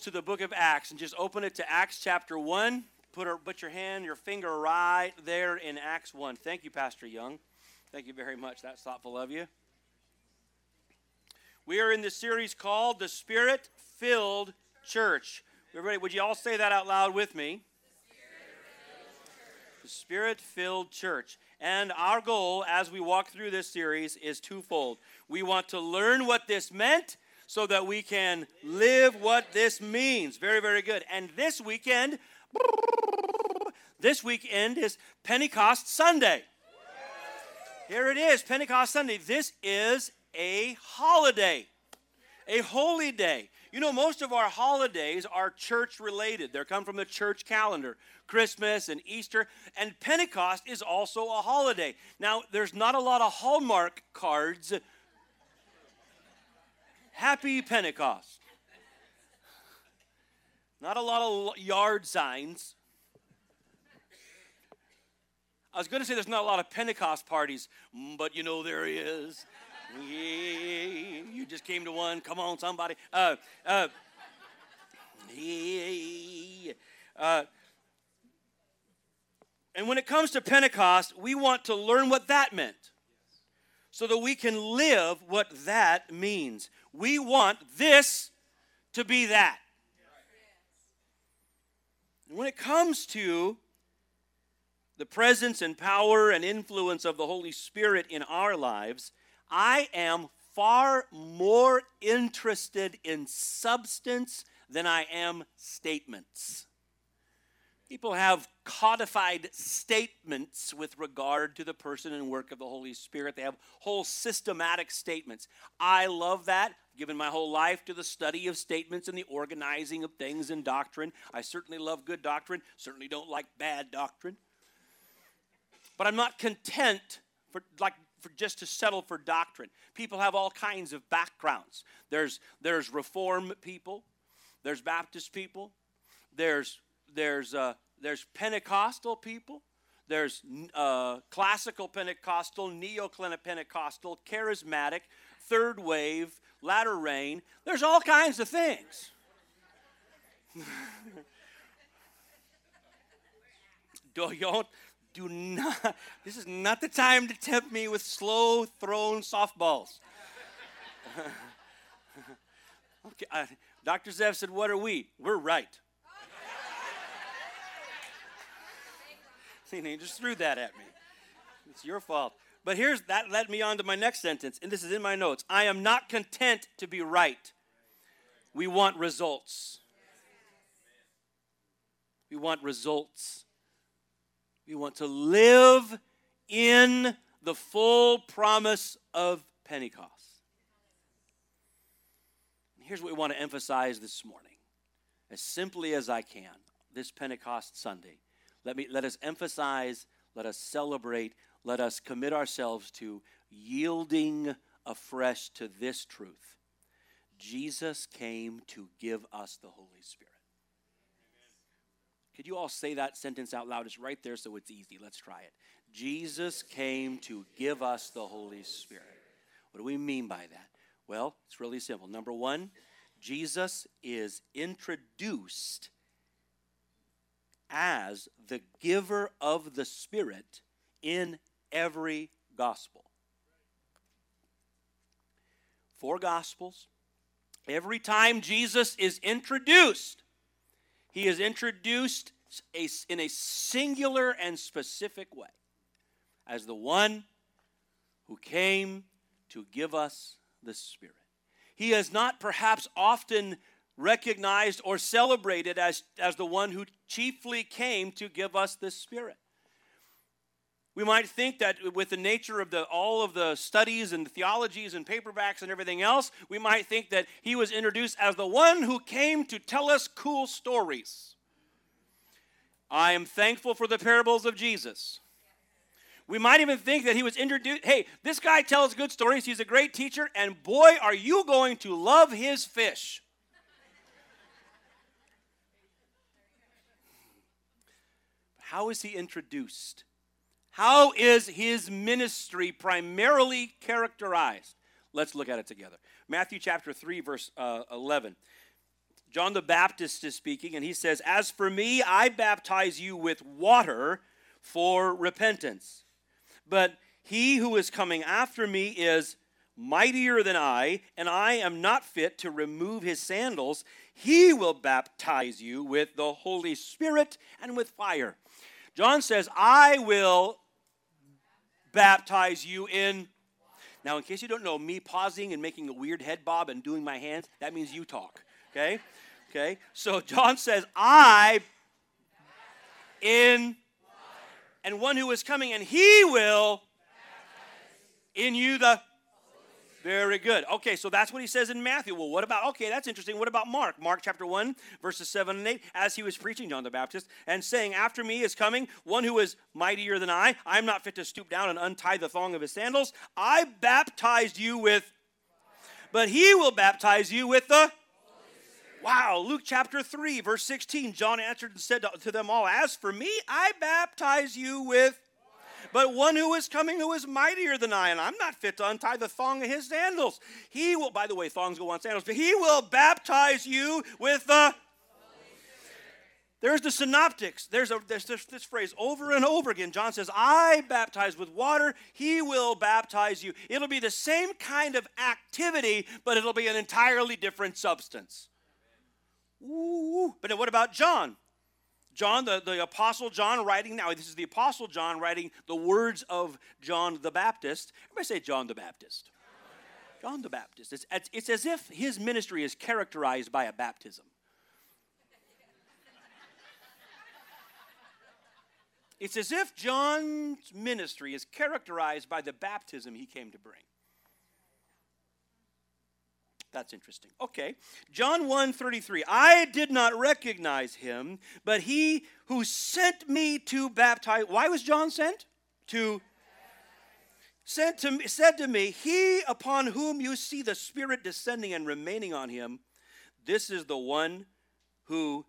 to the book of Acts and just open it to Acts chapter 1. Put, a, put your hand, your finger right there in Acts 1. Thank you, Pastor Young. Thank you very much. That's thoughtful of you. We are in the series called The Spirit Filled Church. Everybody, would you all say that out loud with me? The Spirit filled church. And our goal as we walk through this series is twofold. We want to learn what this meant so that we can live what this means. Very, very good. And this weekend, this weekend is Pentecost Sunday. Here it is, Pentecost Sunday. This is a holiday, a holy day. You know, most of our holidays are church related. They come from the church calendar Christmas and Easter, and Pentecost is also a holiday. Now, there's not a lot of Hallmark cards Happy Pentecost. Not a lot of yard signs. I was going to say there's not a lot of Pentecost parties, mm, but you know there is. Yeah, you just came to one. Come on, somebody. Uh, uh, yeah, uh, and when it comes to Pentecost, we want to learn what that meant so that we can live what that means. We want this to be that. And when it comes to the presence and power and influence of the Holy Spirit in our lives, I am far more interested in substance than I am statements. People have codified statements with regard to the person and work of the Holy Spirit. They have whole systematic statements. I love that. I've given my whole life to the study of statements and the organizing of things in doctrine. I certainly love good doctrine, certainly don't like bad doctrine. But I'm not content for like for just to settle for doctrine. People have all kinds of backgrounds. There's there's reform people, there's Baptist people, there's there's uh, there's Pentecostal people, there's uh, classical Pentecostal, neo Pentecostal, charismatic, third wave, latter rain. There's all kinds of things. do not do not this is not the time to tempt me with slow thrown softballs okay dr zev said what are we we're right See, he just threw that at me. It's your fault. But here's that led me on to my next sentence, and this is in my notes. I am not content to be right. We want results. We want results. We want to live in the full promise of Pentecost. here's what we want to emphasize this morning, as simply as I can, this Pentecost Sunday. Let, me, let us emphasize, let us celebrate, let us commit ourselves to yielding afresh to this truth. Jesus came to give us the Holy Spirit. Could you all say that sentence out loud? It's right there, so it's easy. Let's try it. Jesus came to give us the Holy Spirit. What do we mean by that? Well, it's really simple. Number one, Jesus is introduced as the giver of the Spirit in every gospel. Four gospels. Every time Jesus is introduced, he is introduced in a singular and specific way as the one who came to give us the Spirit. He is not perhaps often recognized or celebrated as, as the one who chiefly came to give us the Spirit. We might think that with the nature of the, all of the studies and the theologies and paperbacks and everything else, we might think that he was introduced as the one who came to tell us cool stories. I am thankful for the parables of Jesus. We might even think that he was introduced. Hey, this guy tells good stories. He's a great teacher, and boy, are you going to love his fish. How is he introduced? How is his ministry primarily characterized? Let's look at it together. Matthew chapter 3, verse uh, 11. John the Baptist is speaking, and he says, As for me, I baptize you with water for repentance. But he who is coming after me is mightier than I, and I am not fit to remove his sandals. He will baptize you with the Holy Spirit and with fire. John says, I will baptize you in. Now, in case you don't know, me pausing and making a weird head bob and doing my hands, that means you talk. Okay? Okay? So John says, I in and one who is coming, and he will in you the very good. Okay, so that's what he says in Matthew. Well, what about, okay, that's interesting. What about Mark? Mark chapter 1, verses 7 and 8. As he was preaching, John the Baptist, and saying, After me is coming one who is mightier than I. I am not fit to stoop down and untie the thong of his sandals. I baptized you with, but he will baptize you with the. Wow, Luke chapter 3, verse 16. John answered and said to them all, As for me, I baptize you with but one who is coming who is mightier than I, and I'm not fit to untie the thong of his sandals. He will, by the way, thongs go on sandals, but he will baptize you with the. There's the synoptics. There's, a, there's this, this phrase over and over again. John says, I baptize with water, he will baptize you. It'll be the same kind of activity, but it'll be an entirely different substance. Ooh, but what about John? John, the, the Apostle John writing now, this is the Apostle John writing the words of John the Baptist. Everybody say John the Baptist. John the Baptist. It's, it's, it's as if his ministry is characterized by a baptism. It's as if John's ministry is characterized by the baptism he came to bring. That's interesting. Okay. John 1 33. I did not recognize him, but he who sent me to baptize. Why was John sent? To sent to me, said to me, He upon whom you see the Spirit descending and remaining on him, this is the one who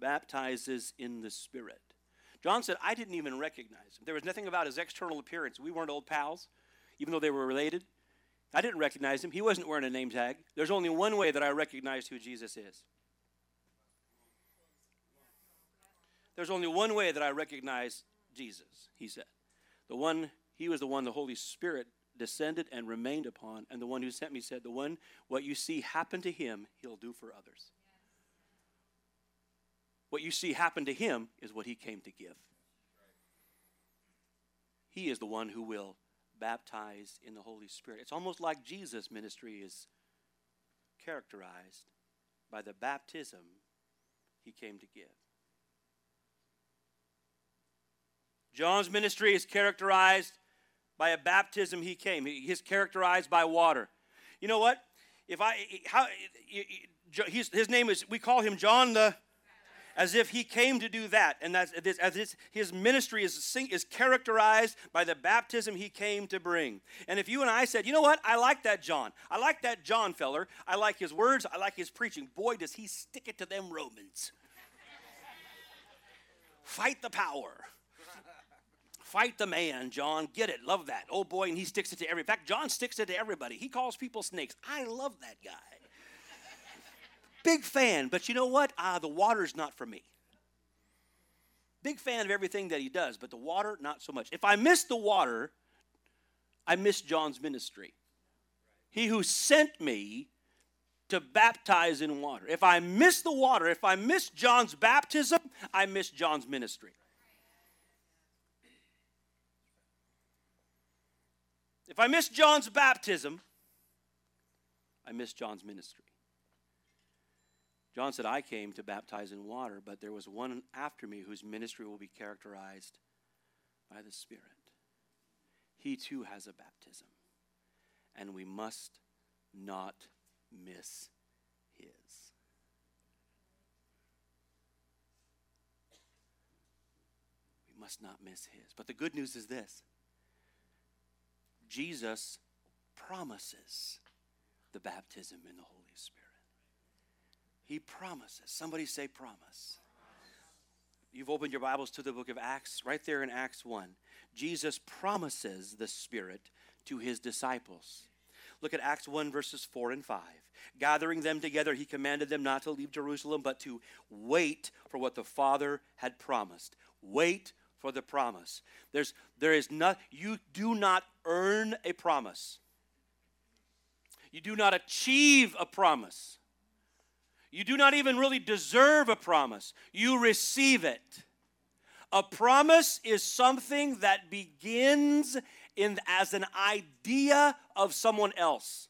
baptizes in the Spirit. John said, I didn't even recognize him. There was nothing about his external appearance. We weren't old pals, even though they were related. I didn't recognize him. He wasn't wearing a name tag. There's only one way that I recognized who Jesus is. There's only one way that I recognize Jesus, he said. The one, he was the one the Holy Spirit descended and remained upon. And the one who sent me said, The one, what you see happen to him, he'll do for others. What you see happen to him is what he came to give. He is the one who will baptized in the Holy Spirit. It's almost like Jesus' ministry is characterized by the baptism he came to give. John's ministry is characterized by a baptism he came. He's characterized by water. You know what? If I how his name is we call him John the as if he came to do that. And that's as his, his ministry is, is characterized by the baptism he came to bring. And if you and I said, you know what, I like that John. I like that John feller. I like his words. I like his preaching. Boy, does he stick it to them Romans. Fight the power. Fight the man, John. Get it. Love that. Oh boy, and he sticks it to every. In fact, John sticks it to everybody. He calls people snakes. I love that guy. Big fan, but you know what? Ah, the water's not for me. Big fan of everything that he does, but the water, not so much. If I miss the water, I miss John's ministry. He who sent me to baptize in water. If I miss the water, if I miss John's baptism, I miss John's ministry. If I miss John's baptism, I miss John's ministry. John said, I came to baptize in water, but there was one after me whose ministry will be characterized by the Spirit. He too has a baptism, and we must not miss his. We must not miss his. But the good news is this Jesus promises the baptism in the Holy. He promises. Somebody say promise. You've opened your Bibles to the book of Acts, right there in Acts 1. Jesus promises the Spirit to his disciples. Look at Acts 1, verses 4 and 5. Gathering them together, he commanded them not to leave Jerusalem, but to wait for what the Father had promised. Wait for the promise. There's, there is not, you do not earn a promise. You do not achieve a promise. You do not even really deserve a promise. You receive it. A promise is something that begins in, as an idea of someone else.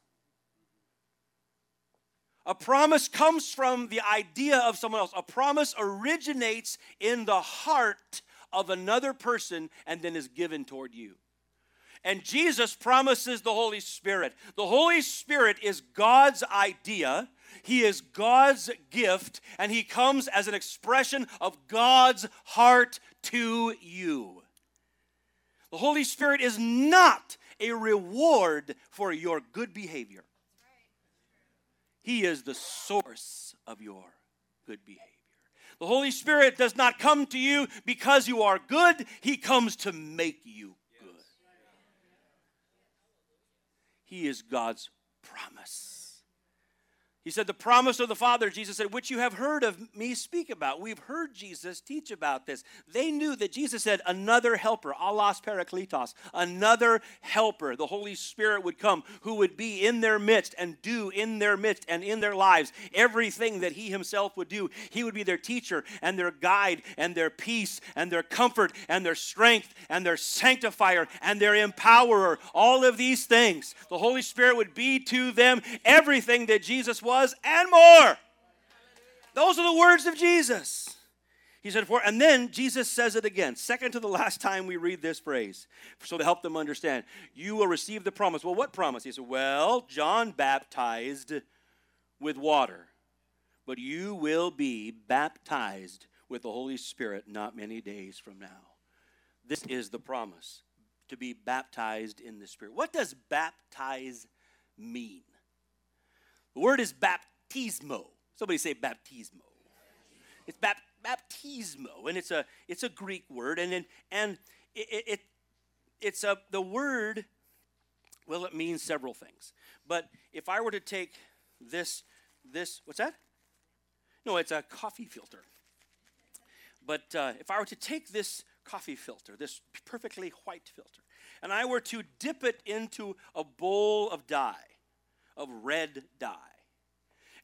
A promise comes from the idea of someone else. A promise originates in the heart of another person and then is given toward you. And Jesus promises the Holy Spirit. The Holy Spirit is God's idea, He is God's gift, and He comes as an expression of God's heart to you. The Holy Spirit is not a reward for your good behavior, He is the source of your good behavior. The Holy Spirit does not come to you because you are good, He comes to make you good. He is God's promise. He said, The promise of the Father, Jesus said, which you have heard of me speak about. We've heard Jesus teach about this. They knew that Jesus said, Another helper, allos parakletos, another helper, the Holy Spirit would come who would be in their midst and do in their midst and in their lives everything that He Himself would do. He would be their teacher and their guide and their peace and their comfort and their strength and their sanctifier and their empowerer. All of these things. The Holy Spirit would be to them everything that Jesus was was, and more. Those are the words of Jesus. He said, for, and then Jesus says it again, second to the last time we read this phrase, so to help them understand. You will receive the promise. Well, what promise? He said, Well, John baptized with water, but you will be baptized with the Holy Spirit not many days from now. This is the promise to be baptized in the Spirit. What does baptize mean? The word is baptismo. Somebody say baptismo. It's bap, baptismo, and it's a it's a Greek word, and and it, it it's a the word. Well, it means several things. But if I were to take this this what's that? No, it's a coffee filter. But uh, if I were to take this coffee filter, this perfectly white filter, and I were to dip it into a bowl of dye, of red dye.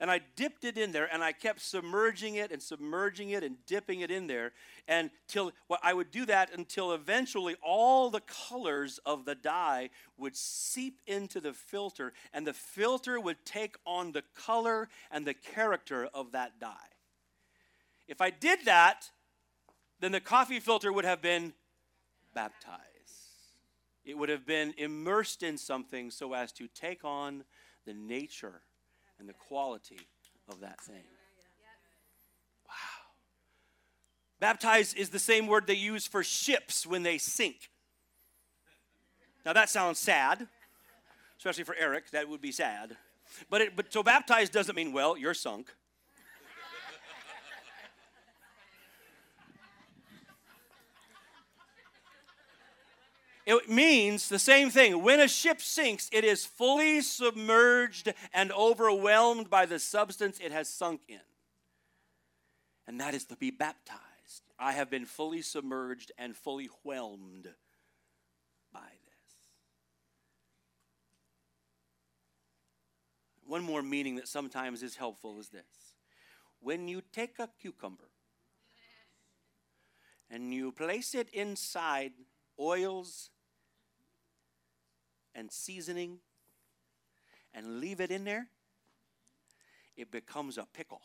And I dipped it in there and I kept submerging it and submerging it and dipping it in there until well, I would do that until eventually all the colors of the dye would seep into the filter and the filter would take on the color and the character of that dye. If I did that, then the coffee filter would have been baptized. It would have been immersed in something so as to take on the nature and the quality of that thing. Wow. Baptize is the same word they use for ships when they sink. Now that sounds sad, especially for Eric. That would be sad. But it, but so baptized doesn't mean well you're sunk. It means the same thing. When a ship sinks, it is fully submerged and overwhelmed by the substance it has sunk in. And that is to be baptized. I have been fully submerged and fully whelmed by this. One more meaning that sometimes is helpful is this when you take a cucumber and you place it inside oils and seasoning and leave it in there, it becomes a pickle.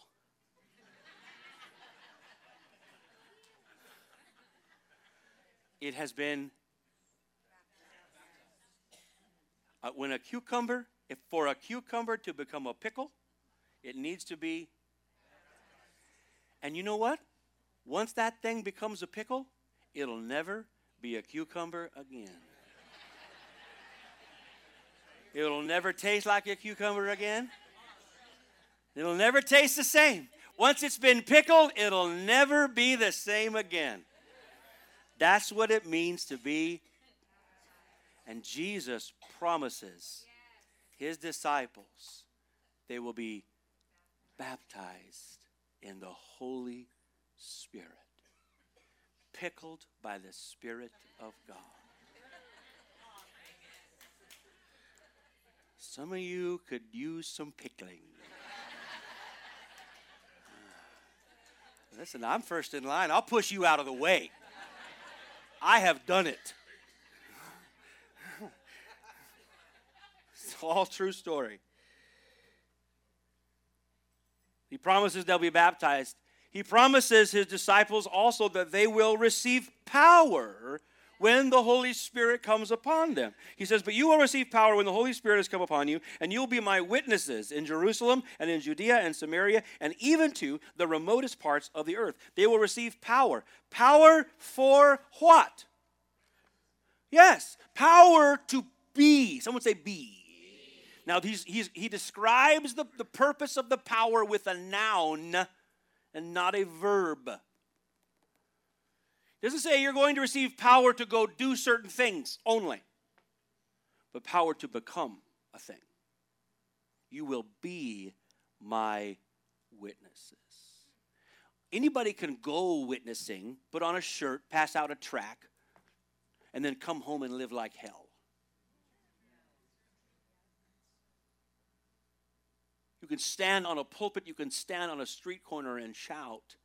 it has been uh, when a cucumber if for a cucumber to become a pickle it needs to be and you know what once that thing becomes a pickle it'll never be a cucumber again It'll never taste like a cucumber again. It'll never taste the same. Once it's been pickled, it'll never be the same again. That's what it means to be. And Jesus promises his disciples, they will be baptized in the Holy Spirit, pickled by the Spirit of God. Some of you could use some pickling. Ah. Listen, I'm first in line. I'll push you out of the way. I have done it. It's all true story. He promises they'll be baptized. He promises his disciples also that they will receive power when the Holy Spirit comes upon them. He says, But you will receive power when the Holy Spirit has come upon you, and you'll be my witnesses in Jerusalem and in Judea and Samaria and even to the remotest parts of the earth. They will receive power. Power for what? Yes, power to be. Someone say be. Now, he's, he's, he describes the, the purpose of the power with a noun and not a verb doesn't say you're going to receive power to go do certain things only, but power to become a thing. You will be my witnesses. Anybody can go witnessing, put on a shirt, pass out a track, and then come home and live like hell. You can stand on a pulpit, you can stand on a street corner and shout.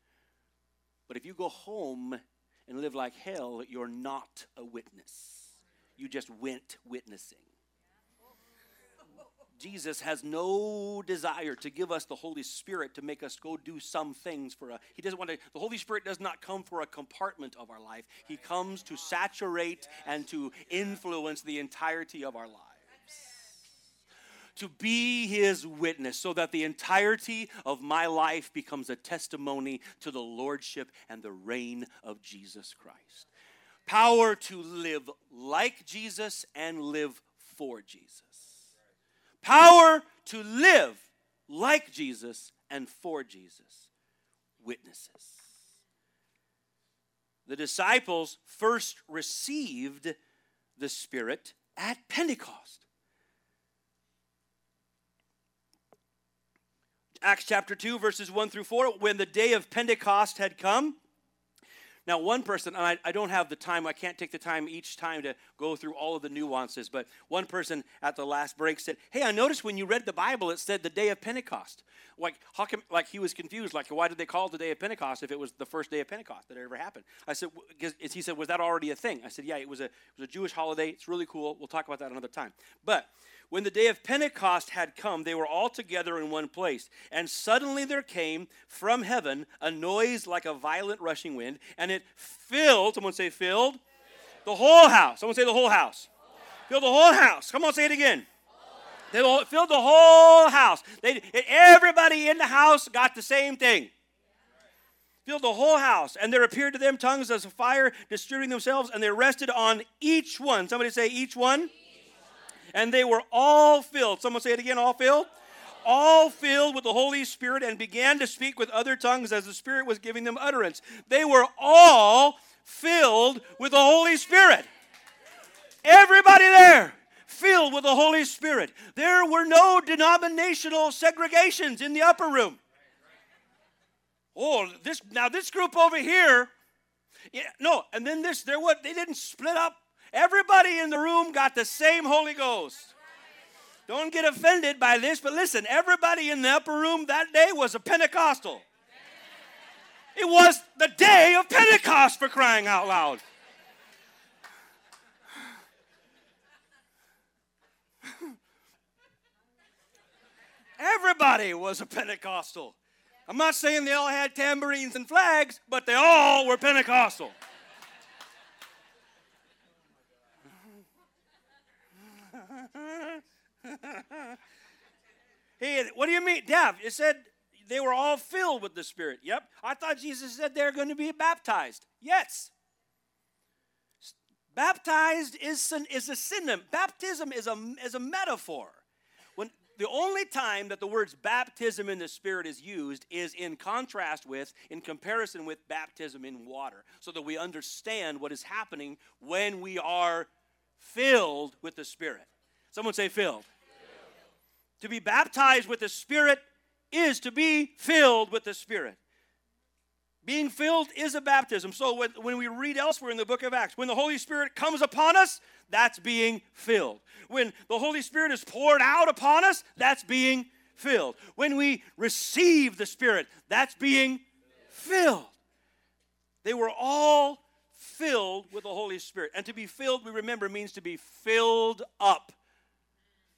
But if you go home and live like hell, you're not a witness. You just went witnessing. Jesus has no desire to give us the Holy Spirit to make us go do some things for a he doesn't want to the Holy Spirit does not come for a compartment of our life. He comes to saturate and to influence the entirety of our life to be his witness so that the entirety of my life becomes a testimony to the lordship and the reign of Jesus Christ. Power to live like Jesus and live for Jesus. Power to live like Jesus and for Jesus. Witnesses. The disciples first received the Spirit at Pentecost. Acts chapter 2, verses 1 through 4, when the day of Pentecost had come. Now, one person, and I, I, don't have the time, I can't take the time each time to go through all of the nuances, but one person at the last break said, Hey, I noticed when you read the Bible, it said the day of Pentecost. Like, how come, like he was confused, like, why did they call it the day of Pentecost if it was the first day of Pentecost that ever happened? I said, he said, Was that already a thing? I said, Yeah, it was a, it was a Jewish holiday. It's really cool. We'll talk about that another time. But when the day of Pentecost had come, they were all together in one place. And suddenly there came from heaven a noise like a violent rushing wind, and it filled, someone say filled, the whole house. Someone say the whole house. Filled the whole house. Come on, say it again. They filled the whole house. They, everybody in the house got the same thing. Filled the whole house. And there appeared to them tongues as fire distributing themselves, and they rested on each one. Somebody say, each one and they were all filled. Someone say it again, all filled? all filled with the Holy Spirit and began to speak with other tongues as the Spirit was giving them utterance. They were all filled with the Holy Spirit. Everybody there filled with the Holy Spirit. There were no denominational segregations in the upper room. Oh, this now this group over here, yeah, no, and then this there what they didn't split up Everybody in the room got the same Holy Ghost. Don't get offended by this, but listen, everybody in the upper room that day was a Pentecostal. It was the day of Pentecost for crying out loud. Everybody was a Pentecostal. I'm not saying they all had tambourines and flags, but they all were Pentecostal. Hey, what do you mean, Dev? It said they were all filled with the Spirit. Yep. I thought Jesus said they're going to be baptized. Yes. Baptized is, is a synonym. Baptism is a, is a metaphor. When the only time that the words baptism in the Spirit is used is in contrast with, in comparison with baptism in water, so that we understand what is happening when we are filled with the Spirit. Someone say filled. To be baptized with the Spirit is to be filled with the Spirit. Being filled is a baptism. So when, when we read elsewhere in the book of Acts, when the Holy Spirit comes upon us, that's being filled. When the Holy Spirit is poured out upon us, that's being filled. When we receive the Spirit, that's being filled. They were all filled with the Holy Spirit. And to be filled, we remember, means to be filled up.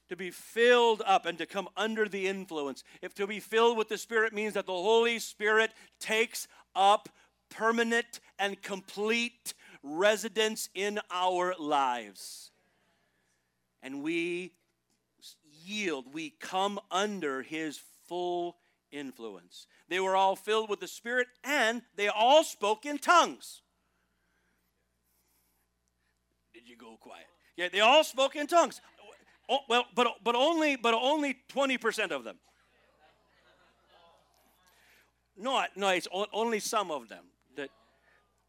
To be filled up and to come under the influence. If to be filled with the Spirit means that the Holy Spirit takes up permanent and complete residence in our lives. And we yield, we come under His full influence. They were all filled with the Spirit and they all spoke in tongues. Did you go quiet? Yeah, they all spoke in tongues. Well, but but only but only twenty percent of them. No, no, it's only some of them. That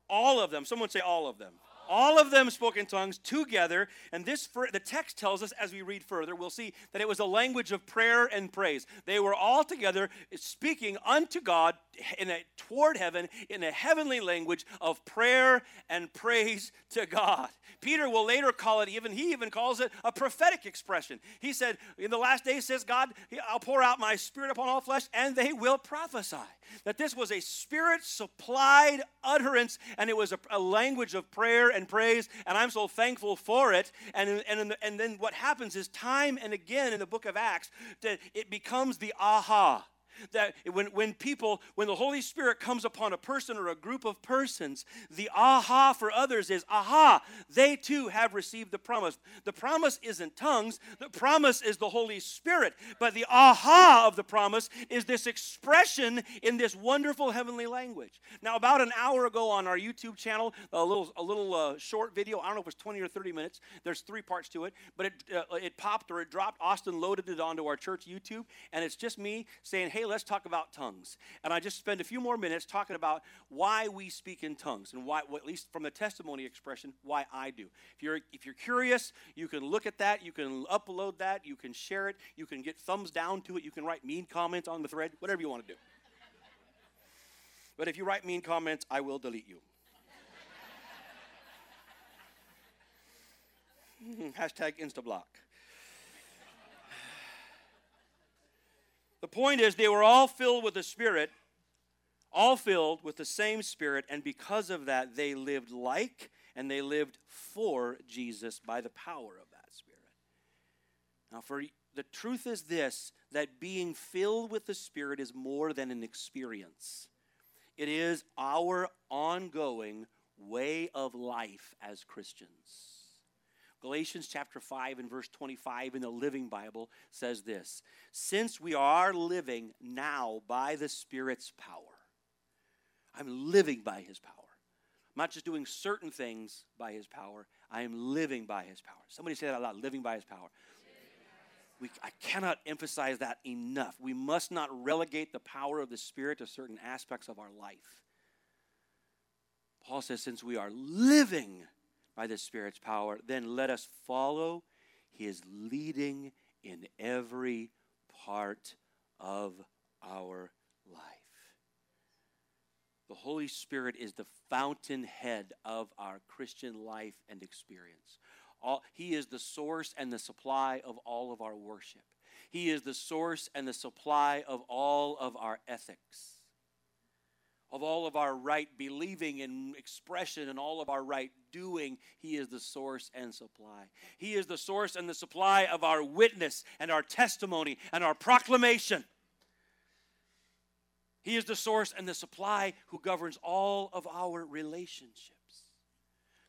all of them. Someone say all of them. All of them spoke in tongues together, and this the text tells us as we read further, we'll see that it was a language of prayer and praise. They were all together speaking unto God in a, toward heaven in a heavenly language of prayer and praise to God. Peter will later call it even he even calls it a prophetic expression. He said, "In the last days says God, I'll pour out my spirit upon all flesh and they will prophesy." That this was a spirit supplied utterance and it was a, a language of prayer and praise, and I'm so thankful for it. And, and, the, and then what happens is time and again in the book of Acts, that it becomes the aha that when, when people, when the Holy Spirit comes upon a person or a group of persons, the aha for others is, aha, they too have received the promise. The promise isn't tongues, the promise is the Holy Spirit. But the aha of the promise is this expression in this wonderful heavenly language. Now, about an hour ago on our YouTube channel, a little, a little uh, short video, I don't know if it's 20 or 30 minutes, there's three parts to it, but it, uh, it popped or it dropped. Austin loaded it onto our church YouTube, and it's just me saying, hey, let's talk about tongues. And I just spend a few more minutes talking about why we speak in tongues and why, well, at least from the testimony expression, why I do. If you're, if you're curious, you can look at that, you can upload that, you can share it, you can get thumbs down to it, you can write mean comments on the thread, whatever you want to do. But if you write mean comments, I will delete you. Hashtag instablock. The point is, they were all filled with the Spirit, all filled with the same Spirit, and because of that, they lived like and they lived for Jesus by the power of that Spirit. Now, for the truth is this that being filled with the Spirit is more than an experience, it is our ongoing way of life as Christians. Galatians chapter 5 and verse 25 in the Living Bible says this Since we are living now by the Spirit's power, I'm living by His power. I'm not just doing certain things by His power, I am living by His power. Somebody say that out loud living by His power. We, I cannot emphasize that enough. We must not relegate the power of the Spirit to certain aspects of our life. Paul says, since we are living by the Spirit's power, then let us follow his leading in every part of our life. The Holy Spirit is the fountainhead of our Christian life and experience. All, he is the source and the supply of all of our worship. He is the source and the supply of all of our ethics of all of our right believing and expression and all of our right doing, He is the source and supply. He is the source and the supply of our witness and our testimony and our proclamation. He is the source and the supply who governs all of our relationships.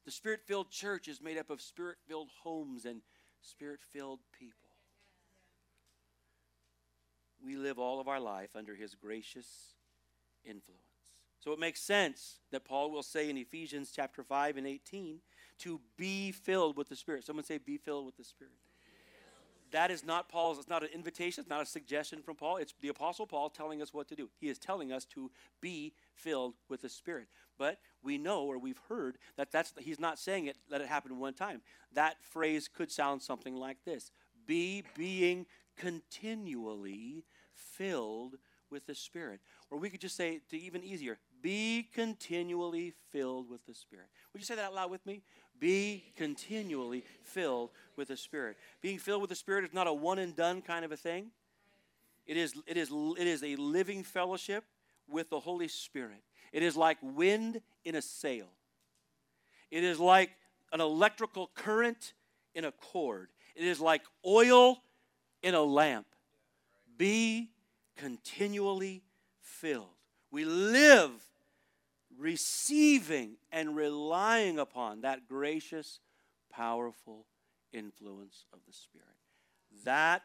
The spirit filled church is made up of spirit filled homes and spirit filled people. We live all of our life under His gracious influence. So it makes sense that Paul will say in Ephesians chapter 5 and 18 to be filled with the Spirit. Someone say, be filled with the Spirit. That is not Paul's, it's not an invitation, it's not a suggestion from Paul. It's the Apostle Paul telling us what to do. He is telling us to be filled with the Spirit. But we know or we've heard that that's, he's not saying it, let it happen one time. That phrase could sound something like this Be being continually filled with the Spirit. Or we could just say, to even easier, be continually filled with the Spirit. Would you say that out loud with me? Be continually filled with the Spirit. Being filled with the Spirit is not a one and done kind of a thing. It is, it is, it is a living fellowship with the Holy Spirit. It is like wind in a sail. It is like an electrical current in a cord. It is like oil in a lamp. Be continually filled. We live receiving and relying upon that gracious, powerful influence of the Spirit. That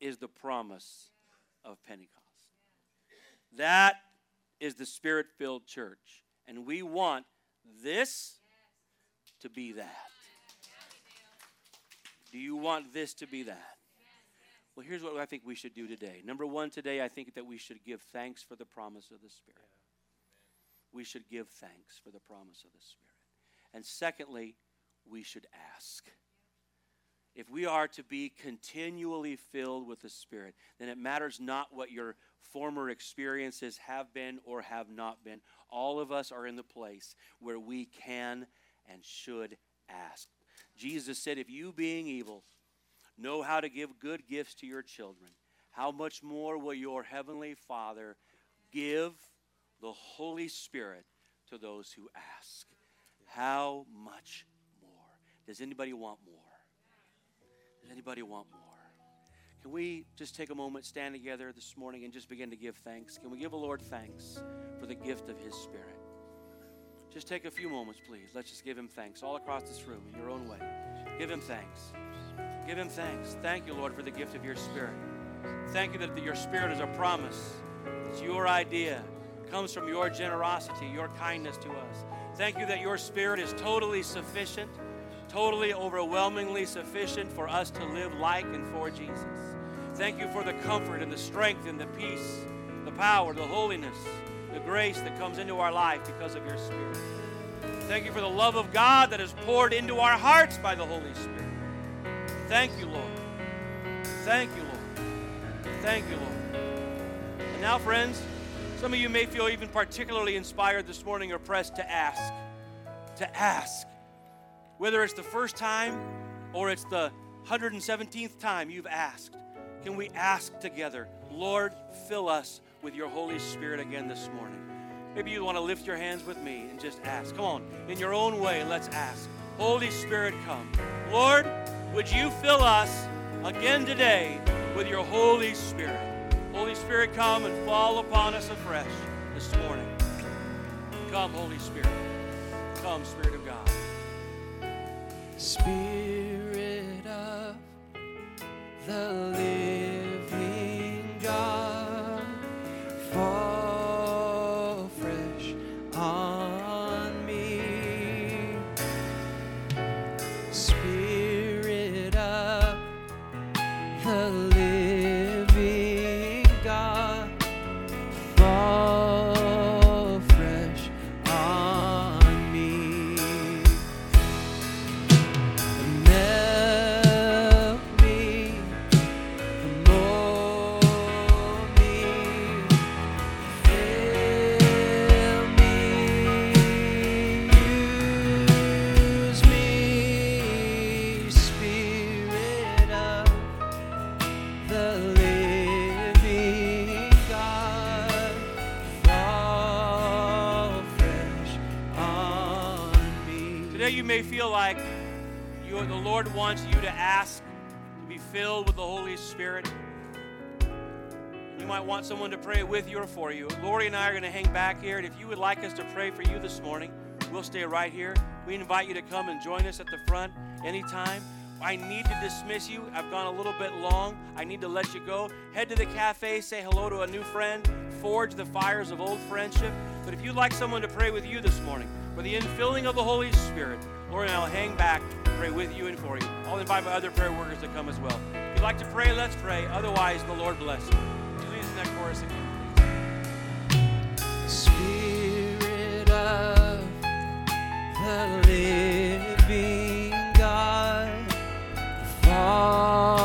is the promise of Pentecost. That is the spirit filled church. And we want this to be that. Do you want this to be that? Well, here's what I think we should do today. Number one, today, I think that we should give thanks for the promise of the Spirit. We should give thanks for the promise of the Spirit. And secondly, we should ask. If we are to be continually filled with the Spirit, then it matters not what your former experiences have been or have not been. All of us are in the place where we can and should ask. Jesus said, If you, being evil, know how to give good gifts to your children, how much more will your heavenly Father give the Holy Spirit to those who ask? How much more? Does anybody want more? Does anybody want more? Can we just take a moment, stand together this morning, and just begin to give thanks? Can we give the Lord thanks for the gift of His Spirit? Just take a few moments, please. Let's just give Him thanks all across this room in your own way. Give Him thanks. Give Him thanks. Thank you, Lord, for the gift of your Spirit. Thank you that your Spirit is a promise. It's your idea. It comes from your generosity, your kindness to us. Thank you that your Spirit is totally sufficient, totally overwhelmingly sufficient for us to live like and for Jesus. Thank you for the comfort and the strength and the peace, the power, the holiness, the grace that comes into our life because of your Spirit. Thank you for the love of God that is poured into our hearts by the Holy Spirit. Thank you, Lord. Thank you, Lord. Thank you, Lord. And now, friends, some of you may feel even particularly inspired this morning or pressed to ask. To ask. Whether it's the first time or it's the 117th time you've asked. Can we ask together, Lord, fill us with your Holy Spirit again this morning? Maybe you want to lift your hands with me and just ask. Come on, in your own way, let's ask. Holy Spirit, come. Lord, would you fill us again today with your Holy Spirit? Holy Spirit, come and fall upon us afresh this morning. Come, Holy Spirit. Come, Spirit of God. Spirit of the living feel like you, the Lord wants you to ask to be filled with the Holy Spirit. You might want someone to pray with you or for you. Lori and I are going to hang back here, and if you would like us to pray for you this morning, we'll stay right here. We invite you to come and join us at the front anytime. I need to dismiss you. I've gone a little bit long. I need to let you go. Head to the cafe, say hello to a new friend, forge the fires of old friendship. But if you'd like someone to pray with you this morning for the infilling of the Holy Spirit. Lori, and I'll hang back, pray with you and for you. I'll invite my other prayer workers to come as well. If you'd like to pray, let's pray. Otherwise, the Lord bless you. Please sing that chorus again. Spirit of the living God, fall.